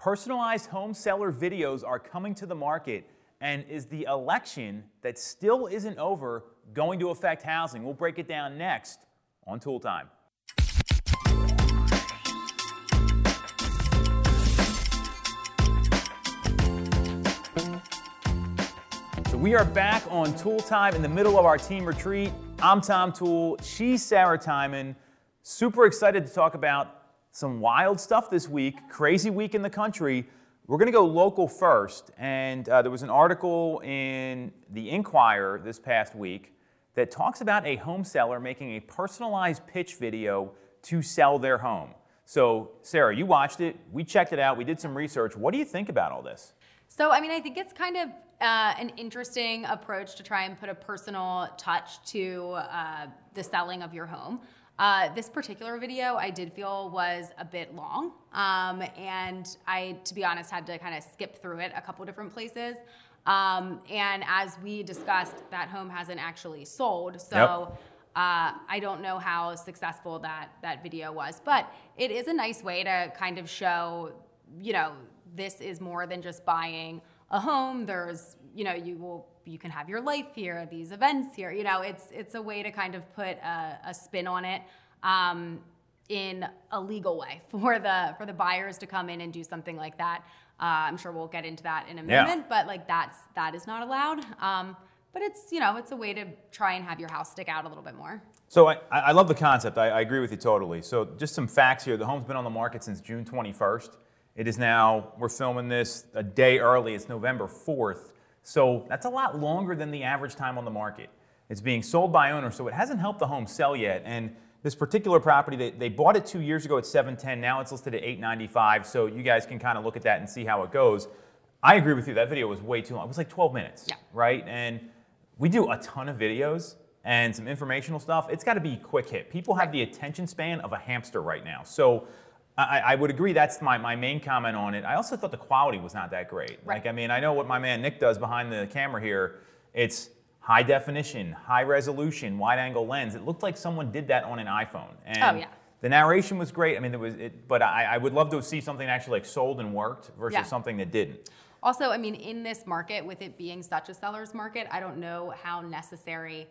Personalized home seller videos are coming to the market, and is the election that still isn't over going to affect housing? We'll break it down next on Toole Time. So we are back on Toole Time in the middle of our team retreat. I'm Tom Toole, She's Sarah Tymon. Super excited to talk about some wild stuff this week, crazy week in the country. We're going to go local first. And uh, there was an article in the Inquirer this past week that talks about a home seller making a personalized pitch video to sell their home. So, Sarah, you watched it. We checked it out. We did some research. What do you think about all this? So, I mean, I think it's kind of uh, an interesting approach to try and put a personal touch to uh, the selling of your home. Uh, this particular video I did feel was a bit long, um, and I, to be honest, had to kind of skip through it a couple different places. Um, and as we discussed, that home hasn't actually sold, so yep. uh, I don't know how successful that that video was. But it is a nice way to kind of show, you know, this is more than just buying a home. There's, you know, you will you can have your life here, these events here. You know, it's it's a way to kind of put a, a spin on it um, in a legal way for the for the buyers to come in and do something like that. Uh, I'm sure we'll get into that in a yeah. moment, but like that's that is not allowed. Um, but it's you know it's a way to try and have your house stick out a little bit more. So I, I love the concept. I, I agree with you totally. So just some facts here. The home's been on the market since June 21st. It is now, we're filming this a day early. It's November 4th. So that's a lot longer than the average time on the market. It's being sold by owner, so it hasn't helped the home sell yet. And this particular property, they, they bought it two years ago at 710. Now it's listed at 895. So you guys can kind of look at that and see how it goes. I agree with you. That video was way too long. It was like 12 minutes, yeah. right? And we do a ton of videos and some informational stuff. It's got to be quick hit. People have the attention span of a hamster right now. So I, I, would agree that's my, my main comment on it. I also thought the quality was not that great. Right. Like, I mean, I know what my man Nick does behind the camera here. It's high definition, high resolution, wide angle lens. It looked like someone did that on an iPhone. Oh, and oh, yeah. The narration was great. I mean, there was, it, but I, I would love to see something actually like sold and worked versus yeah. something that didn't. Also, I mean, in this market, with it being such a seller's market, I don't know how necessary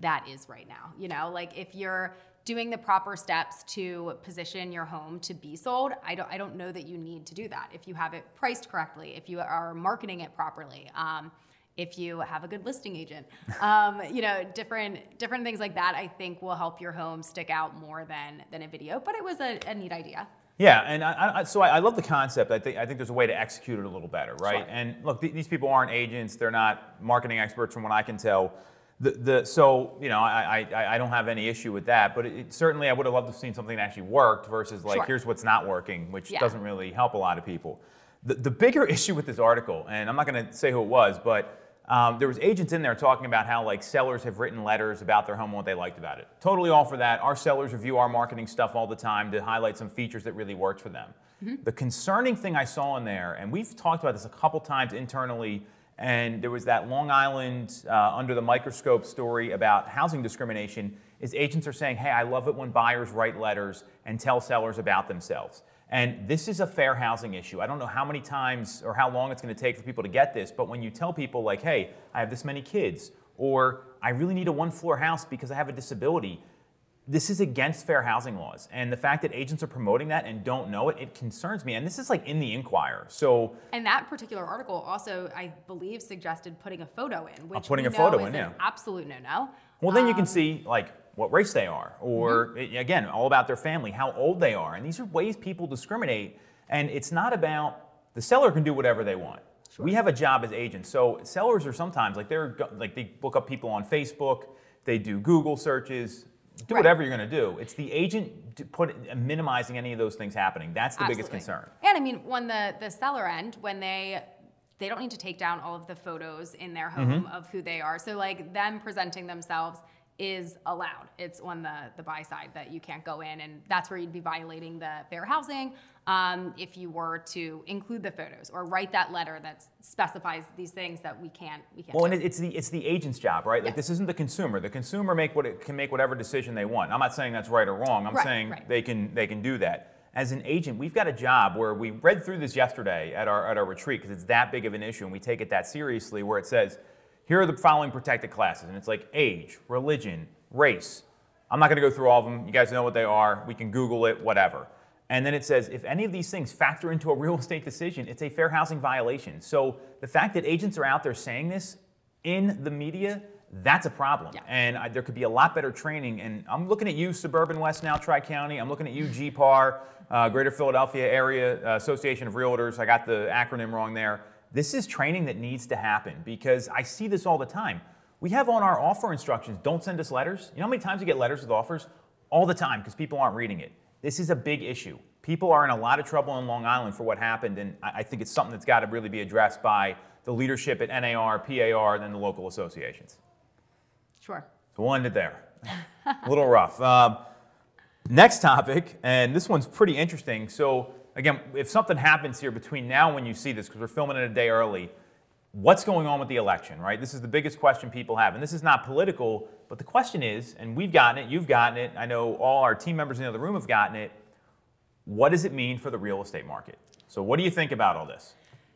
that is right now. You know, like if you're doing the proper steps to position your home to be sold, I don't, I don't know that you need to do that. If you have it priced correctly, if you are marketing it properly, um, if you have a good listing agent, um, you know, different different things like that, I think will help your home stick out more than than a video. But it was a, a neat idea. Yeah, and I, I, so I, I, love the concept. I think I think there's a way to execute it a little better, right? Sure. And look, th- these people aren't agents; they're not marketing experts, from what I can tell. The, the, so you know I, I, I don't have any issue with that, but it, certainly I would have loved to have seen something that actually worked versus like sure. here's what's not working, which yeah. doesn't really help a lot of people. The, the bigger issue with this article, and I'm not going to say who it was, but um, there was agents in there talking about how like sellers have written letters about their home and what they liked about it. Totally all for that. Our sellers review our marketing stuff all the time to highlight some features that really worked for them. Mm-hmm. The concerning thing I saw in there, and we've talked about this a couple times internally and there was that Long Island uh, under the microscope story about housing discrimination. Is agents are saying, "Hey, I love it when buyers write letters and tell sellers about themselves." And this is a fair housing issue. I don't know how many times or how long it's going to take for people to get this, but when you tell people like, "Hey, I have this many kids," or "I really need a one-floor house because I have a disability," this is against fair housing laws. And the fact that agents are promoting that and don't know it, it concerns me. And this is like in the Inquirer. So And that particular article also, I believe, suggested putting a photo in, which putting a photo in, yeah. absolute no-no. Well, then um, you can um, see like what race they are, or mm-hmm. again, all about their family, how old they are. And these are ways people discriminate. And it's not about the seller can do whatever they want. Sure. We have a job as agents. So sellers are sometimes like they're like they book up people on Facebook, they do Google searches, do right. whatever you're going to do. It's the agent put minimizing any of those things happening. That's the Absolutely. biggest concern. And I mean, when the the seller end, when they they don't need to take down all of the photos in their home mm-hmm. of who they are. So like them presenting themselves is allowed. It's on the, the buy side that you can't go in, and that's where you'd be violating the fair housing um, if you were to include the photos or write that letter that specifies these things that we can't we can't. Well, and it's the it's the agent's job, right? Like this isn't the consumer. The consumer make what it can make whatever decision they want. I'm not saying that's right or wrong. I'm right, saying right. they can they can do that. as an agent, we've got a job where we read through this yesterday at our, at our retreat because it's that big of an issue and we take it that seriously, where it says, here are the following protected classes. And it's like age, religion, race. I'm not going to go through all of them. You guys know what they are. We can Google it, whatever. And then it says if any of these things factor into a real estate decision, it's a fair housing violation. So the fact that agents are out there saying this in the media, that's a problem. Yeah. And I, there could be a lot better training. And I'm looking at you, Suburban West now, Tri County. I'm looking at you, GPAR, uh, Greater Philadelphia Area uh, Association of Realtors. I got the acronym wrong there. This is training that needs to happen because I see this all the time. We have on our offer instructions, don't send us letters. You know how many times we get letters with offers? All the time because people aren't reading it. This is a big issue. People are in a lot of trouble in Long Island for what happened, and I I think it's something that's got to really be addressed by the leadership at NAR, PAR, and then the local associations. Sure. So we'll end it there. a little rough. Um, next topic, and this one's pretty interesting. So, again, if something happens here between now when you see this, because we're filming it a day early, what's going on with the election, right? This is the biggest question people have. And this is not political, but the question is, and we've gotten it, you've gotten it, I know all our team members in the other room have gotten it. What does it mean for the real estate market? So, what do you think about all this?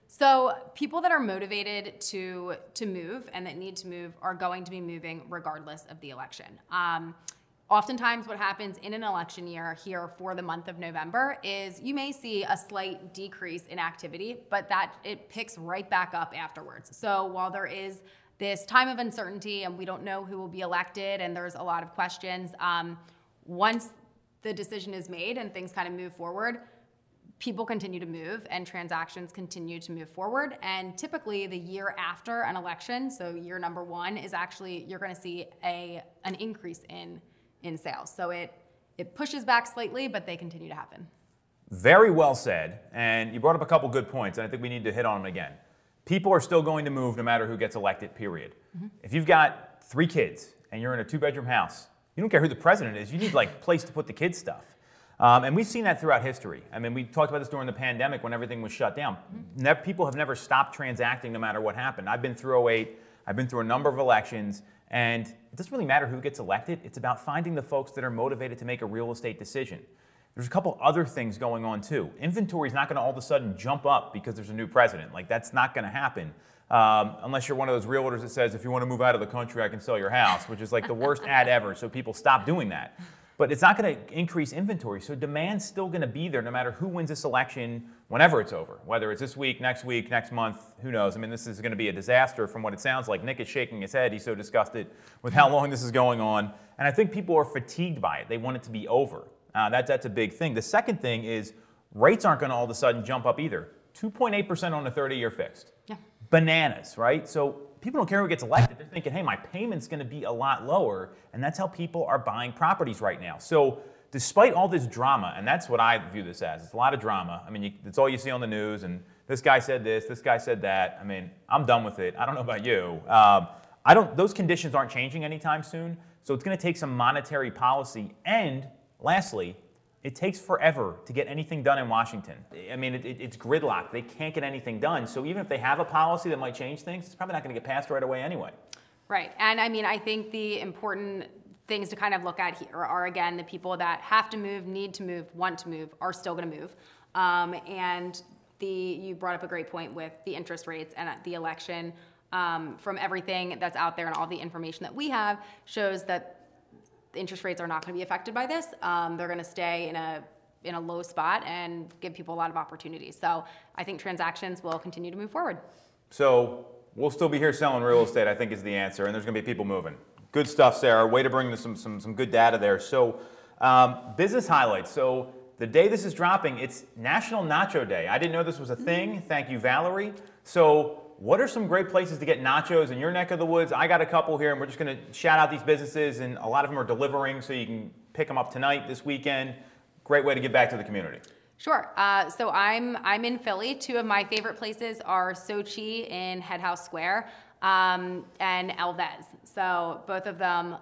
So people that are motivated to to move and that need to move are going to be moving regardless of the election. Um, oftentimes, what happens in an election year here for the month of November is you may see a slight decrease in activity, but that it picks right back up afterwards. So while there is this time of uncertainty and we don't know who will be elected and there's a lot of questions, um, once the decision is made and things kind of move forward, people continue to move and transactions continue to move forward. And typically, the year after an election, so year number one, is actually you're going to see a an increase in in sales. So it it pushes back slightly, but they continue to happen. Very well said. And you brought up a couple good points, and I think we need to hit on them again. People are still going to move no matter who gets elected, period. If you've got three kids and you're in a two bedroom house, you don't care who the president is, you need like place to put the kids' stuff. Um, and we've seen that throughout history. I mean, we talked about this during the pandemic when everything was shut down. Ne- people have never stopped transacting no matter what happened. I've been through 08, I've been through a number of elections, and it doesn't really matter who gets elected. It's about finding the folks that are motivated to make a real estate decision. There's a couple other things going on too. Inventory is not going to all of a sudden jump up because there's a new president. Like that's not going to happen um, unless you're one of those realtors that says, if you want to move out of the country, I can sell your house, which is like the worst ad ever. So people stop doing that. But it's not going to increase inventory. So demand's still going to be there no matter who wins this election whenever it's over. Whether it's this week, next week, next month, who knows? I mean, this is going to be a disaster from what it sounds like. Nick is shaking his head. He's so disgusted with how long this is going on. And I think people are fatigued by it. They want it to be over. Uh, that, that's a big thing. The second thing is rates aren't going to all of a sudden jump up either. 2.8% on a 30 year fixed. Yeah. Bananas, right? So people don't care who gets elected. They're thinking, hey, my payment's going to be a lot lower. And that's how people are buying properties right now. So despite all this drama, and that's what I view this as, it's a lot of drama. I mean, you, it's all you see on the news, and this guy said this, this guy said that. I mean, I'm done with it. I don't know about you. Um, I don't. Those conditions aren't changing anytime soon. So it's going to take some monetary policy. And lastly, it takes forever to get anything done in Washington. I mean, it, it, it's gridlock. They can't get anything done. So even if they have a policy that might change things, it's probably not going to get passed right away anyway. Right. And I mean, I think the important things to kind of look at here are again the people that have to move, need to move, want to move, are still going to move. Um, and the you brought up a great point with the interest rates and the election. Um, from everything that's out there and all the information that we have shows that interest rates are not going to be affected by this. Um, they're going to stay in a in a low spot and give people a lot of opportunities. So I think transactions will continue to move forward. So we'll still be here selling real estate, I think is the answer, and there's going to be people moving. Good stuff, Sarah. Way to bring some, some, some good data there. So, um, business highlights. So, the day this is dropping, it's National Nacho Day. I didn't know this was a thing. Thank you, Valerie. So, what are some great places to get nachos in your neck of the woods? I got a couple here, and we're just going to shout out these businesses, and a lot of them are delivering, so you can pick them up tonight, this weekend. Great way to give back to the community. Sure. Uh, so I'm I'm in Philly. Two of my favorite places are Xochitl in Head House Square um, and El Vez. So both of them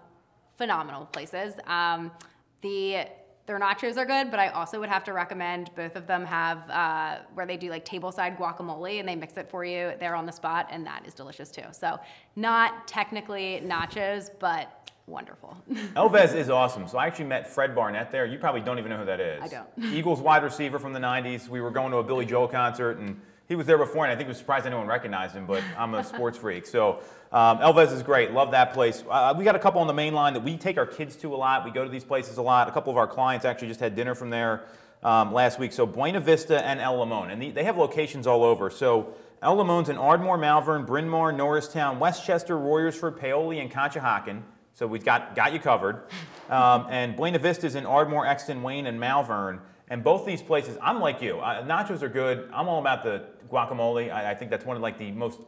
phenomenal places. Um, the their nachos are good, but I also would have to recommend both of them have uh, where they do like tableside guacamole and they mix it for you there on the spot, and that is delicious too. So, not technically nachos, but wonderful. El Vez is awesome. So I actually met Fred Barnett there. You probably don't even know who that is. I don't. Eagles wide receiver from the 90s. We were going to a Billy Joel concert, and he was there before, and I think he was surprised anyone recognized him, but I'm a sports freak. So um, El Vez is great. Love that place. Uh, we got a couple on the main line that we take our kids to a lot. We go to these places a lot. A couple of our clients actually just had dinner from there um, last week. So Buena Vista and El Limon. And the, they have locations all over. So El Limon's in Ardmore, Malvern, Bryn Mawr, Norristown, West Chester, Royersford, Paoli, and Conshohocken. So we've got, got you covered. Um, and Buena Vista's in Ardmore, Exton, Wayne, and Malvern. And both these places, I'm like you. Uh, nachos are good. I'm all about the guacamole. I, I, think that's one of like the most.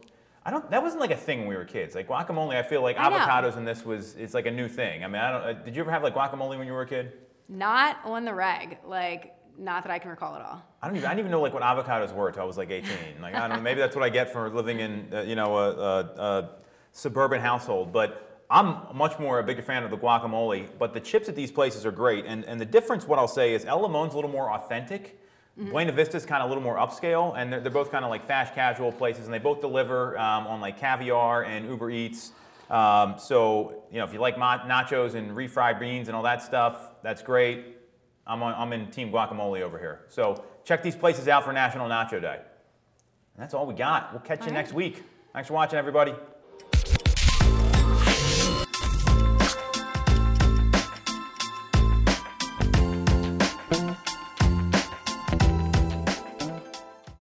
I don't. That wasn't like a thing when we were kids. Like guacamole, I feel like I know. avocados and this was. It's like a new thing. I mean, I don't. Uh, did you ever have like guacamole when you were a kid? not on the reg, like not that I can recall at all. I don't even. I didn't even know like what avocados were until I was like 18. Like I don't know. Maybe that's what I get for living in uh, you know a, a, a suburban household, but. I'm much more a bigger fan of the guacamole, but the chips at these places are great. And, and the difference, what I'll say, is El Limon's a little more authentic. Buena Vista's kind of a little more upscale, and they're, they're both kind of like fast casual places, and they both deliver um, on like caviar and Uber Eats. Um, so, you know, if you like nachos and refried beans and all that stuff, that's great. I'm, on, I'm in Team Guacamole over here. So check these places out for National Nacho Day. And that's all we got. We'll catch you All right. next week. Thanks for watching, everybody.